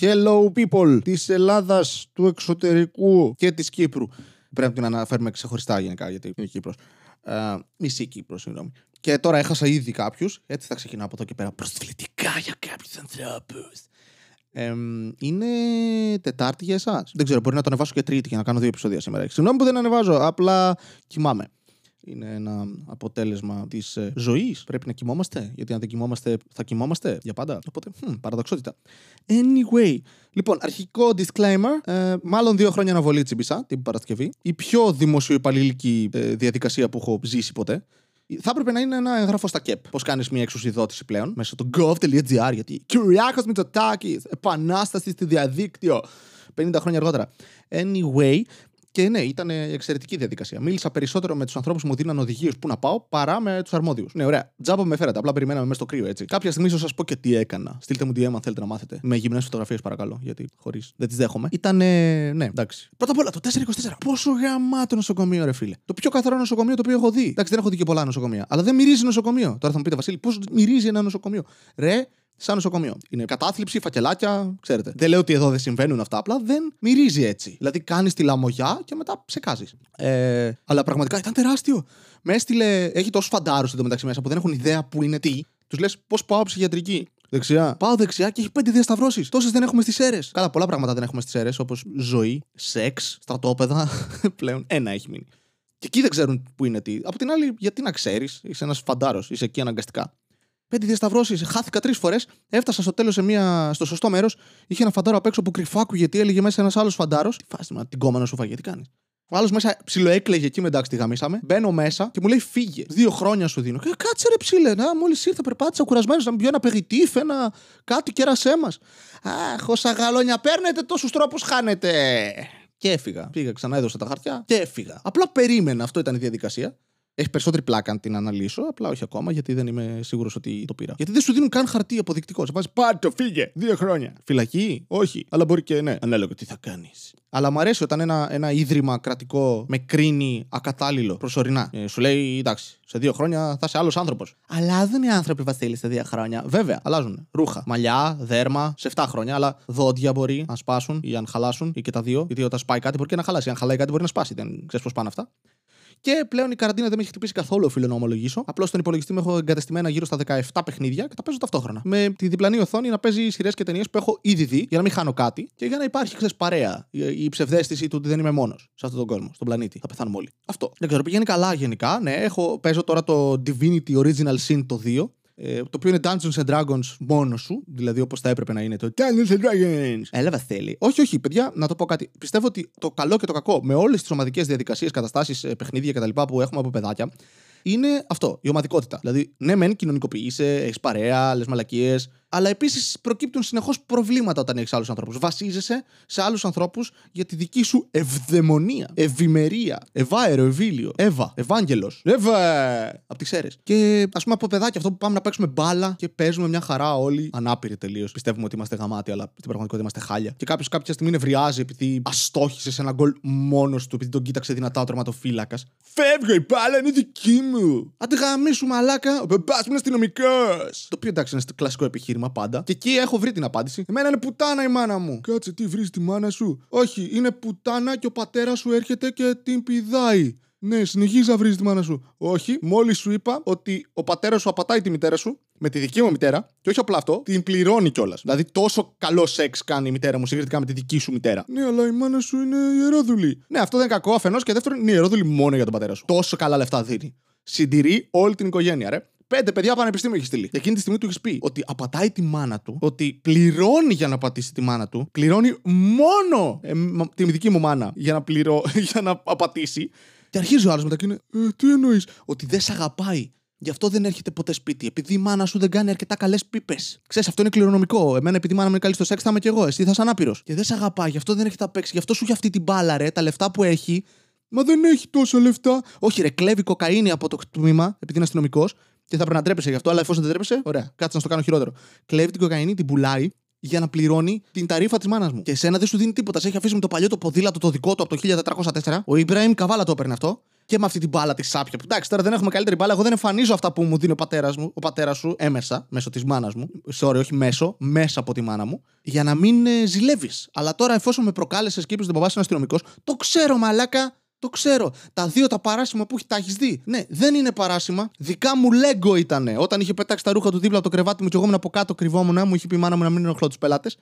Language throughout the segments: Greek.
Hello people της Ελλάδας, του εξωτερικού και της Κύπρου. Πρέπει να την αναφέρουμε ξεχωριστά γενικά γιατί είναι Κύπρος. Uh, μισή Κύπρος, συγγνώμη. Και τώρα έχασα ήδη κάποιους. Έτσι θα ξεκινάω από εδώ και πέρα. Προσβλητικά για κάποιους ανθρώπους. Ε, είναι Τετάρτη για εσάς. Δεν ξέρω, μπορεί να το ανεβάσω και Τρίτη για να κάνω δύο επεισόδια σήμερα. Συγγνώμη που δεν ανεβάζω, απλά κοιμάμαι. Είναι ένα αποτέλεσμα της ε, ζωής. Πρέπει να κοιμόμαστε, γιατί αν δεν κοιμόμαστε, θα κοιμόμαστε για πάντα. Οπότε, hm, παραδοξότητα. Anyway, λοιπόν, αρχικό disclaimer. Ε, μάλλον δύο χρόνια αναβολή τσιμπήσα την Παρασκευή. Η πιο δημοσιοϊπαλληλική ε, διαδικασία που έχω ζήσει ποτέ. Θα έπρεπε να είναι ένα εγγραφό στα ΚΕΠ. Πώς κάνεις μια εξουσιοδότηση πλέον μέσα στο gov.gr. Γιατί Κυριάκος Μητσοτάκης, επανάσταση στη διαδίκτυο. 50 χρόνια αργότερα. Anyway, και ναι, ήταν εξαιρετική διαδικασία. Μίλησα περισσότερο με τους ανθρώπους που μου δίναν οδηγίες που να πάω παρά με τους αρμόδιους. Ναι, ωραία. Τζάμπα με φέρατε. Απλά περιμέναμε μέσα στο κρύο, έτσι. Κάποια στιγμή θα σας πω και τι έκανα. Στείλτε μου DM αν θέλετε να μάθετε. Με γυμνές φωτογραφίες, παρακαλώ. Γιατί χωρίς. Δεν τις δέχομαι. Ήταν. Ναι, εντάξει. Πρώτα απ' όλα το 424. Πόσο γαμάτο νοσοκομείο, ρε φίλε. Το πιο καθαρό νοσοκομείο το οποίο έχω δει. Εντάξει, δεν έχω δει και πολλά νοσοκομεία. Αλλά δεν μυρίζει νοσοκομείο. Τώρα θα μου πείτε, Βασίλη, πώς μυρίζει ένα νοσοκομείο. Ρε, σαν νοσοκομείο. Είναι κατάθλιψη, φακελάκια, ξέρετε. Δεν λέω ότι εδώ δεν συμβαίνουν αυτά, απλά δεν μυρίζει έτσι. Δηλαδή κάνεις τη λαμογιά και μετά ψεκάζεις. Ε, αλλά πραγματικά ήταν τεράστιο. Με έστειλε, έχει τόσους φαντάρους μεταξύ μέσα που δεν έχουν ιδέα που είναι τι. Τους λες πώς πάω ψυχιατρική; Δεξιά. Πάω δεξιά και έχει πέντε διασταυρώσεις. Τόσες δεν έχουμε στις αίρες. Καλά, πολλά πράγματα δεν έχουμε στις αίρες, όπως ζωή, σεξ, στρατόπεδα. Πλέον ένα έχει μείνει. Και εκεί δεν ξέρουν που είναι τι. Από την άλλη, γιατί να ξέρεις, είσαι ένας φαντάρος, είσαι εκεί αναγκαστικά. Πέντε διασταυρώσει. Χάθηκα τρεις φορές. Έφτασα στο τέλος στο σωστό μέρος. Είχε ένα φαντάρο απ' έξω που κρυφάκου γιατί έλεγε μέσα ένας άλλος φαντάρος. Τι φάση, μα την κόμμα σου φάγε, τι κάνεις; Ο άλλος μέσα ψιλοέκλαιγε εκεί εντάξει τη γαμίσαμε. Μπαίνω μέσα και μου λέει φύγε. Δύο χρόνια σου δίνω. Και κάτσε ρε ψιλε. Να, μόλις ήρθα, περπάτησα κουρασμένος να μου πει ένα πεγητήφ, ένα κάτι κέρασέ μας. Αχ, όσα γαλόνια παίρνετε, τόσους τρόπους χάνετε. Και έφυγα. Πήγα ξανά, έδωσα τα χαρτιά και έφυγα. Απλά περίμενα. Αυτό ήταν η διαδικασία. Έχει περισσότερη πλάκα αν την αναλύσω, απλά όχι ακόμα γιατί δεν είμαι σίγουρος ότι το πήρα. Γιατί δεν σου δίνουν καν χαρτί αποδεικτικό. Σε βάζεις το φύγε, δύο χρόνια. Φυλακή, όχι, αλλά μπορεί και ναι. Ανάλογα τι θα κάνεις. Αλλά μου αρέσει όταν ένα, ένα ίδρυμα κρατικό με κρίνει ακατάλληλο προσωρινά. Ε, σου λέει εντάξει, σε δύο χρόνια θα είσαι άλλος άνθρωπος. Αλλάζουν οι άνθρωποι, Βασίλη, σε δύο χρόνια. Βέβαια, αλλάζουν. Ρούχα, μαλλιά, δέρμα, σε 7 χρόνια, αλλά δόντια μπορεί να σπάσουν ή αν χαλάσουν ή και τα δύο. Γιατί όταν σπάει κάτι μπορεί και να χαλάσει. Αν χαλάει κάτι μπορεί να σπάσει. Δεν ξέρεις πώς πάνε αυτά. Και πλέον η καραντίνα δεν με έχει χτυπήσει καθόλου, οφείλω να ομολογήσω. Απλώς στον υπολογιστή μου έχω εγκαταστημένα γύρω στα 17 παιχνίδια και τα παίζω ταυτόχρονα. Με τη διπλανή οθόνη να παίζει σειρές και ταινίες που έχω ήδη δει για να μην χάνω κάτι και για να υπάρχει ξέρεις, παρέα. Η ψευδέστηση του ότι δεν είμαι μόνος σε αυτόν τον κόσμο, στον πλανήτη. Θα πεθάνουμε όλοι. Αυτό. Δεν ξέρω, πηγαίνει καλά γενικά. Ναι, έχω, παίζω τώρα το Divinity Original Sin το 2 ε, το οποίο είναι Dungeons and Dragons μόνο σου, δηλαδή όπως θα έπρεπε να είναι το Dungeons and Dragons. Έλα, θέλει. Όχι, όχι, παιδιά, να το πω κάτι. Πιστεύω ότι το καλό και το κακό με όλες τις ομαδικές διαδικασίες, καταστάσεις, ε, παιχνίδια κτλ. που έχουμε από παιδάκια είναι αυτό, η ομαδικότητα. Δηλαδή, ναι, μεν κοινωνικοποιείσαι, έχεις παρέα, λες μαλακίες, αλλά επίσης προκύπτουν συνεχώς προβλήματα όταν έχεις άλλους ανθρώπους. Βασίζεσαι σε άλλους ανθρώπους για τη δική σου ευδαιμονία, ευημερία, ευάερο, ευήλιο, Εύα, Ευάγγελος. Εύα! Από τις αίρες. Και ας πούμε από παιδάκι αυτό που πάμε να παίξουμε μπάλα και παίζουμε μια χαρά όλοι ανάπηροι τελείως. Πιστεύουμε ότι είμαστε γαμάτοι, αλλά στην πραγματικότητα είμαστε χάλια. Και κάποιος κάποια στιγμή νευριάζει επειδή αστόχησε σε ένα γκολ μόνος του, επειδή τον κοίταξε δυνατά ο τερματοφύλακας. Φεύγω η μπάλα, είναι δική μου. Αντιγαμίσου μαλάκα, ο μπεμπά μου είναι αστυνομικός. Το οποίο εντάξει είναι στο κλασικό επιχείρημα πάντα. Και εκεί έχω βρει την απάντηση. Εμένα είναι πουτάνα η μάνα μου. Κάτσε, τι βρεις τη μάνα σου; Όχι, είναι πουτάνα και ο πατέρας σου έρχεται και την πηδάει. Ναι, συνεχίζεις να βρεις τη μάνα σου. Όχι, μόλις σου είπα ότι ο πατέρας σου απατάει τη μητέρα σου με τη δική μου μητέρα, και όχι απλά αυτό, την πληρώνει κιόλας. Δηλαδή, τόσο καλό σεξ κάνει η μητέρα μου συγκριτικά με τη δική σου μητέρα. Ναι, αλλά η μάνα σου είναι ιερόδουλη. Ναι, αυτό δεν είναι κακό αφενός και δεύτερον είναι ιερόδουλη μόνο για τον πατέρα σου. Τόσο καλά λεφτά δίνει. Συντηρεί όλη την οικογένεια, ρε. Πέντε παιδιά πανεπιστήμιο έχει στείλει. Και εκείνη τη στιγμή του έχεις πει ότι απατάει τη μάνα του, ότι πληρώνει για να πατήσει τη μάνα του, πληρώνει μόνο ε, τη δική μου μάνα για να, πληρώ, για να απατήσει. Και αρχίζει ο άλλος μετά και είναι, ε, τι εννοείς, ότι δεν σε αγαπάει. Γι' αυτό δεν έρχεται ποτέ σπίτι. Επειδή η μάνα σου δεν κάνει αρκετά καλές πίπες. Ξέρεις, αυτό είναι κληρονομικό. Εμένα, επειδή η μάνα μου είναι καλή στο σεξ, θα είμαι κι εγώ. Εσύ θα είσαι ανάπηρος. Και δεν σε αγαπάει, γι' αυτό δεν έρχεται να παίξει. Γι' αυτό σου έχει αυτή την μπάλα, ρε. Τα λεφτά που έχει. Μα δεν έχει τόσα λεφτά. Όχι, ρε, κλέβει κοκαίνη από το τμήμα, επειδή είναι αστυνομικός, και θα πρέπει να τρέπεσαι γι' αυτό, αλλά εφόσον δεν τρέπεσαι, ωραία, κάτσε να στο κάνω χειρότερο. Κλέβει την κοκαίνη, την πουλάει για να πληρώνει την ταρήφα της μάνας μου. Και εσένα δεν σου δίνει τίποτα. Σε έχει αφήσει με το παλιό το ποδήλατο το δικό του από το 1404. Ο Ιμπραήμ Καβάλα το έπαιρνε αυτό. Και με αυτή την μπάλα της σάπια. Που εντάξει, τώρα δεν έχουμε καλύτερη μπάλα. Εγώ δεν εμφανίζω αυτά που μου δίνει ο πατέρας μου, ο πατέρας σου έμεσα, μέσω της μάνας μου. Sorry, όχι μέσω, μέσα από τη μάνα μου. Για να μην ε, ζηλεύεις. Αλλά τώρα, εφόσον με προκάλεσες και είπες ότι ο παπά είναι αστυνομικός, το ξέρω, μαλάκα. Το ξέρω. Τα δύο τα παράσημα που έχει, τα έχεις δει. Ναι, δεν είναι παράσημα. Δικά μου λέγκο ήταν. Όταν είχε πετάξει τα ρούχα του δίπλα από το κρεβάτι μου και εγώ ήμουν από κάτω κρυβόμουν, μου είχε πει η μάνα μου να μην ενοχλώ τους πελάτες.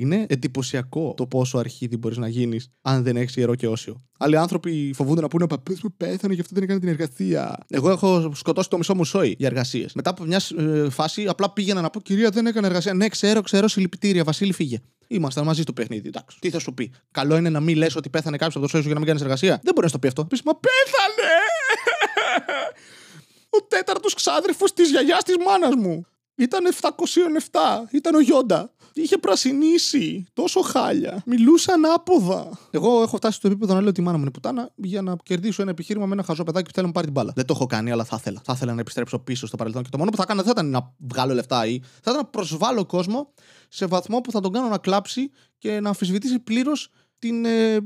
Είναι εντυπωσιακό το πόσο αρχίδι μπορείς να γίνεις αν δεν έχεις ιερό και όσιο. Άλλοι άνθρωποι φοβούνται να πούνε Ο παππούς μου πέθανε γι' αυτό δεν έκανε την εργασία. Εγώ έχω σκοτώσει το μισό μου σόι για εργασίες. Μετά από μια ε, φάση απλά πήγαινα να πω Κυρία δεν έκανε εργασία. Ναι, ξέρω, ξέρω, συλληπιτήρια. Βασίλη φύγε. Ήμασταν μαζί στο παιχνίδι. Εντάξει. Τι θα σου πει; Καλό είναι να μην λες ότι πέθανε κάποιος από το σόι σου για να μην κάνεις εργασία; Δεν μπορείς να το πει αυτό. Πεις, μα πέθανε! Ο τέταρτος ξάδερφος της γιαγιάς της μάνας μου. Ήταν 707. Ήταν ο Γιόντα. Είχε πρασινίσει. Τόσο χάλια. Μιλούσε ανάποδα. Εγώ έχω φτάσει στο επίπεδο να λέω ότι η μάνα μου είναι πουτάνα για να κερδίσω ένα επιχείρημα με ένα χαζό παιδάκι που θέλει να πάρει την μπάλα. Δεν το έχω κάνει, αλλά θα ήθελα. Θα ήθελα να επιστρέψω πίσω στο παρελθόν. Και το μόνο που θα κάνω δεν θα ήταν να βγάλω λεφτά ή θα ήταν να προσβάλλω κόσμο σε βαθμό που θα τον κάνω να κλάψει και να αμφισβητήσει πλήρως την ε,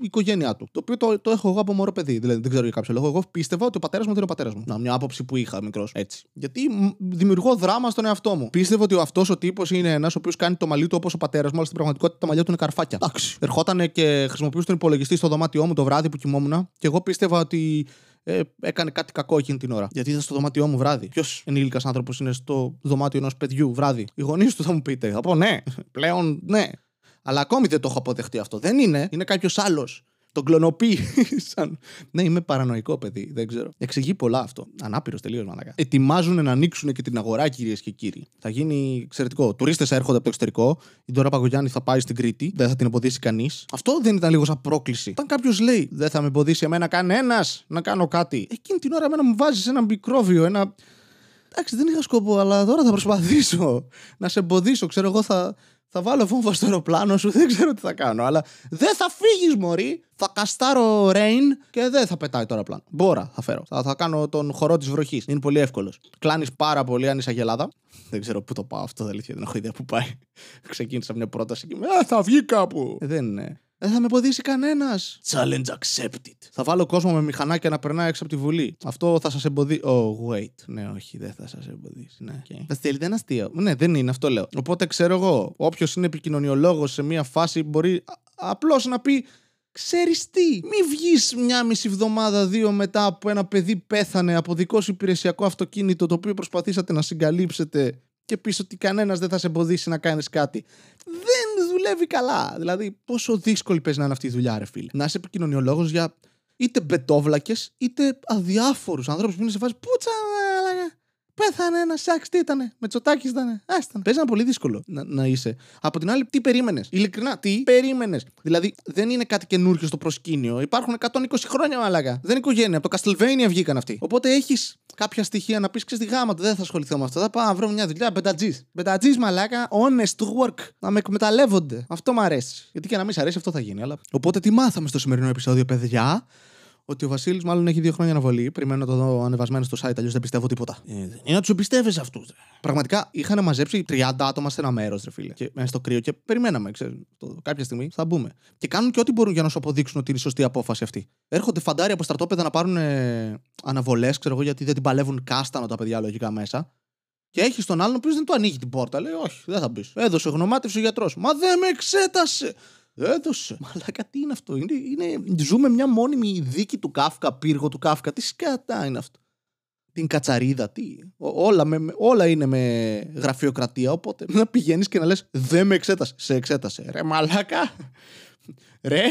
οικογένειά του. Το οποίο το, το έχω εγώ από μωρό παιδί. Δηλαδή δεν ξέρω για κάποιο λόγο. Εγώ πίστευα ότι ο πατέρας μου δεν είναι ο πατέρας μου. Να, μια άποψη που είχα μικρός. Έτσι. Γιατί δημιουργώ δράμα στον εαυτό μου. Πίστευα ότι αυτός ο τύπος είναι ένας ο οποίος κάνει το μαλλί του όπως ο πατέρας μου, αλλά στην πραγματικότητα τα μαλλιά του είναι καρφάκια. Εντάξει. Ερχόταν και χρησιμοποιούσε τον υπολογιστή στο δωμάτιό μου το βράδυ που κοιμόμουν και εγώ πίστευα ότι ε, έκανε κάτι κακό εκείνη την ώρα. Γιατί ήταν στο δωμάτιό μου βράδυ. Ποιος ενήλικας άνθρωπος είναι στο δωμάτιο ενός παιδιού βράδυ; Οι γονείς του θα μου πείτε. Θα πω ναι, πλέον ναι. Αλλά ακόμη δεν το έχω αποδεχτεί αυτό. Δεν είναι. Είναι κάποιος άλλος. Τον κλωνοποίησαν. ναι, είμαι παρανοϊκό παιδί. Δεν ξέρω. Εξηγεί πολλά αυτό. Ανάπηρος τελείως, μαλακά. Ετοιμάζουν να ανοίξουν και την αγορά, κυρίες και κύριοι. Θα γίνει εξαιρετικό. Τουρίστες έρχονται από το εξωτερικό. Η Ντόρα Παγκογιάννη θα πάει στην Κρήτη. Δεν θα την εμποδίσει κανείς. Αυτό δεν ήταν λίγο σαν πρόκληση. Όταν κάποιος λέει Δεν θα με εμποδίσει εμένα κανένας να κάνω κάτι. Εκείνη την ώρα εμένα μου βάζεις ένα μικρόβιο, ένα. Εντάξει, δεν είχα σκοπό, αλλά τώρα θα προσπαθήσω να σε εμποδίσω. Ξέρω εγώ, θα, θα βάλω βόμβα στο αεροπλάνο σου, δεν ξέρω τι θα κάνω. Αλλά δεν θα φύγεις, Μωρή. Θα καστάρω rain και δεν θα πετάει το αεροπλάνο. Μπόρα θα φέρω. Θα, θα κάνω τον χορό της βροχής. Είναι πολύ εύκολος. Κλάνεις πάρα πολύ αν είσαι αγελάδα. Δεν ξέρω πού το πάω αυτό, δεν αλήθεια. Δεν έχω ιδέα πού πάει. Ξεκίνησα μια πρόταση και με. θα βγει κάπου. Ε, δεν είναι. Δεν θα με εμποδίσει κανένας. Challenge accepted. Θα βάλω κόσμο με μηχανάκια να περνάει έξω από τη Βουλή. Αυτό θα σας εμποδίσει. Oh, wait. Ναι, όχι, δεν θα σας εμποδίσει. Ναι. Okay. Θα στείλετε ένα αστείο. Ναι, δεν είναι, αυτό λέω. Οπότε ξέρω εγώ, όποιος είναι επικοινωνιολόγος σε μια φάση μπορεί απλώς να πει. Ξέρεις τι, μη βγεις μια μισή εβδομάδα, δύο μετά από ένα παιδί πέθανε από δικό σου υπηρεσιακό αυτοκίνητο το οποίο προσπαθήσατε να συγκαλύψετε και πεις ότι κανένας δεν θα σε εμποδίσει να κάνεις κάτι. Δεν δουλεύει καλά. Δηλαδή, πόσο δύσκολη παίζει να είναι αυτή η δουλειά, ρε φίλε. Να είσαι επικοινωνιολόγος για είτε μπετόβλακες είτε αδιάφορους ανθρώπους που είναι σε φάση Πούτσα, Πέθανε ένας σάξ, τι ήτανε. Με τσοτάκι ήταν. Άσταν. Παίζει ένα πολύ δύσκολο να, να είσαι. Από την άλλη, τι περίμενες; Ειλικρινά, τι περίμενες; Δηλαδή, δεν είναι κάτι καινούργιο στο προσκήνιο. Υπάρχουν 120 χρόνια, μαλάκα. Δεν είναι οικογένεια. Από το Castlevania βγήκαν αυτοί. Οπότε έχεις κάποια στοιχεία να πεις ξέρεις τη γάμα του. Δεν θα ασχοληθώ με αυτό. Θα πάω να βρω μια δουλειά. Μπετατζής. Μπετατζής, μαλάκα. Honest work. Να με εκμεταλλεύονται. Αυτό μου αρέσει. Γιατί και να μην σ' αρέσει, αυτό θα γίνει. Αλλά... Οπότε τι μάθαμε στο σημερινό επεισόδιο, παιδιά; Ότι ο Βασίλης μάλλον έχει δύο χρόνια αναβολή. Περιμένω να το δω ανεβασμένο στο site, αλλιώς δεν πιστεύω τίποτα. Ε, δεν είναι να τους εμπιστεύει αυτούς. Πραγματικά είχαν μαζέψει 30 άτομα σε ένα μέρος, ρε φίλε. Και μέσα στο κρύο και περιμέναμε, ξέρω. Το, κάποια στιγμή θα μπούμε. Και κάνουν και ό,τι μπορούν για να σου αποδείξουν ότι είναι σωστή απόφαση αυτή. Έρχονται φαντάρια από στρατόπεδα να πάρουν ε, αναβολές, ξέρω εγώ, γιατί δεν την παλεύουν κάστανο τα παιδιά λογικά μέσα. Και έχει τον άλλον ο οποίος δεν το ανοίγει την πόρτα. Λέει, Όχι, δεν θα μπεις. Έδωσε γνωμάτευση ο γιατρός. Μα δεν με εξέτασε. Έδωσε. Μαλάκα, τι είναι αυτό; Είναι, είναι, ζούμε μια μόνιμη δίκη του Κάφκα, πύργο του Κάφκα. Τι σκατά είναι αυτό; Την κατσαρίδα, τι; Όλα, με, όλα είναι με γραφειοκρατία. Οπότε να πηγαίνεις και να λες: Δεν με εξέτασε. Σε εξέτασε. Ρε, μαλάκα. Ρε,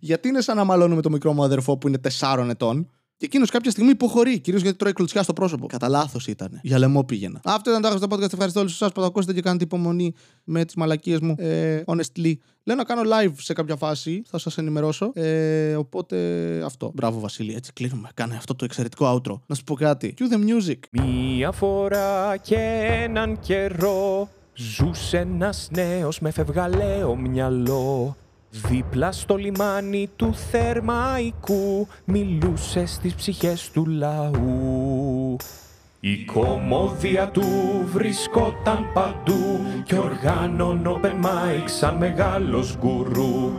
γιατί είναι σαν να μαλώνω το μικρό μου αδερφό που είναι 4 ετών; Και εκείνος κάποια στιγμή υποχωρεί, κυρίως γιατί τρώει κλωτσιά στο πρόσωπο. Κατά λάθος ήταν. Για λαιμό πήγαινα. Αυτό ήταν το άγνωστο podcast. Ευχαριστώ όλους εσάς που το ακούσατε και κάνετε υπομονή με τις μαλακίες μου. Ε, honestly. Λέω να κάνω live σε κάποια φάση. Θα σας ενημερώσω. Ε, οπότε αυτό. Μπράβο, Βασίλη. Έτσι κλείνουμε. Κάνε αυτό το εξαιρετικό outro. Να σου πω κάτι. Cue the music. Μία φορά και έναν καιρό. Ζούσε ένας νέος με φευγαλαίο μυαλό. Δίπλα στο λιμάνι του Θερμαϊκού μιλούσες στις ψυχές του λαού. Η κομμόδια του βρισκόταν παντού και οργάνων open mic σαν μεγάλος γκουρού.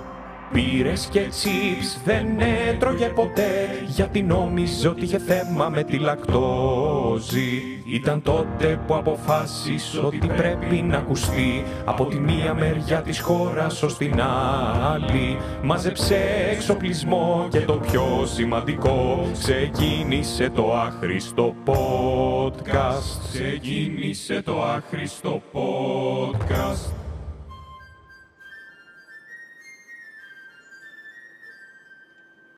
Πήρες και τσίπς δεν έτρωγε ποτέ γιατί νόμιζε ότι είχε θέμα με τη λακτόζη. Ήταν τότε που αποφάσισε ότι πρέπει να ακουστεί από τη μία μεριά της χώρας ως την άλλη. Μάζεψε εξοπλισμό και το πιο σημαντικό ξεκίνησε το άχρηστο podcast. Ξεκίνησε το άχρηστο podcast.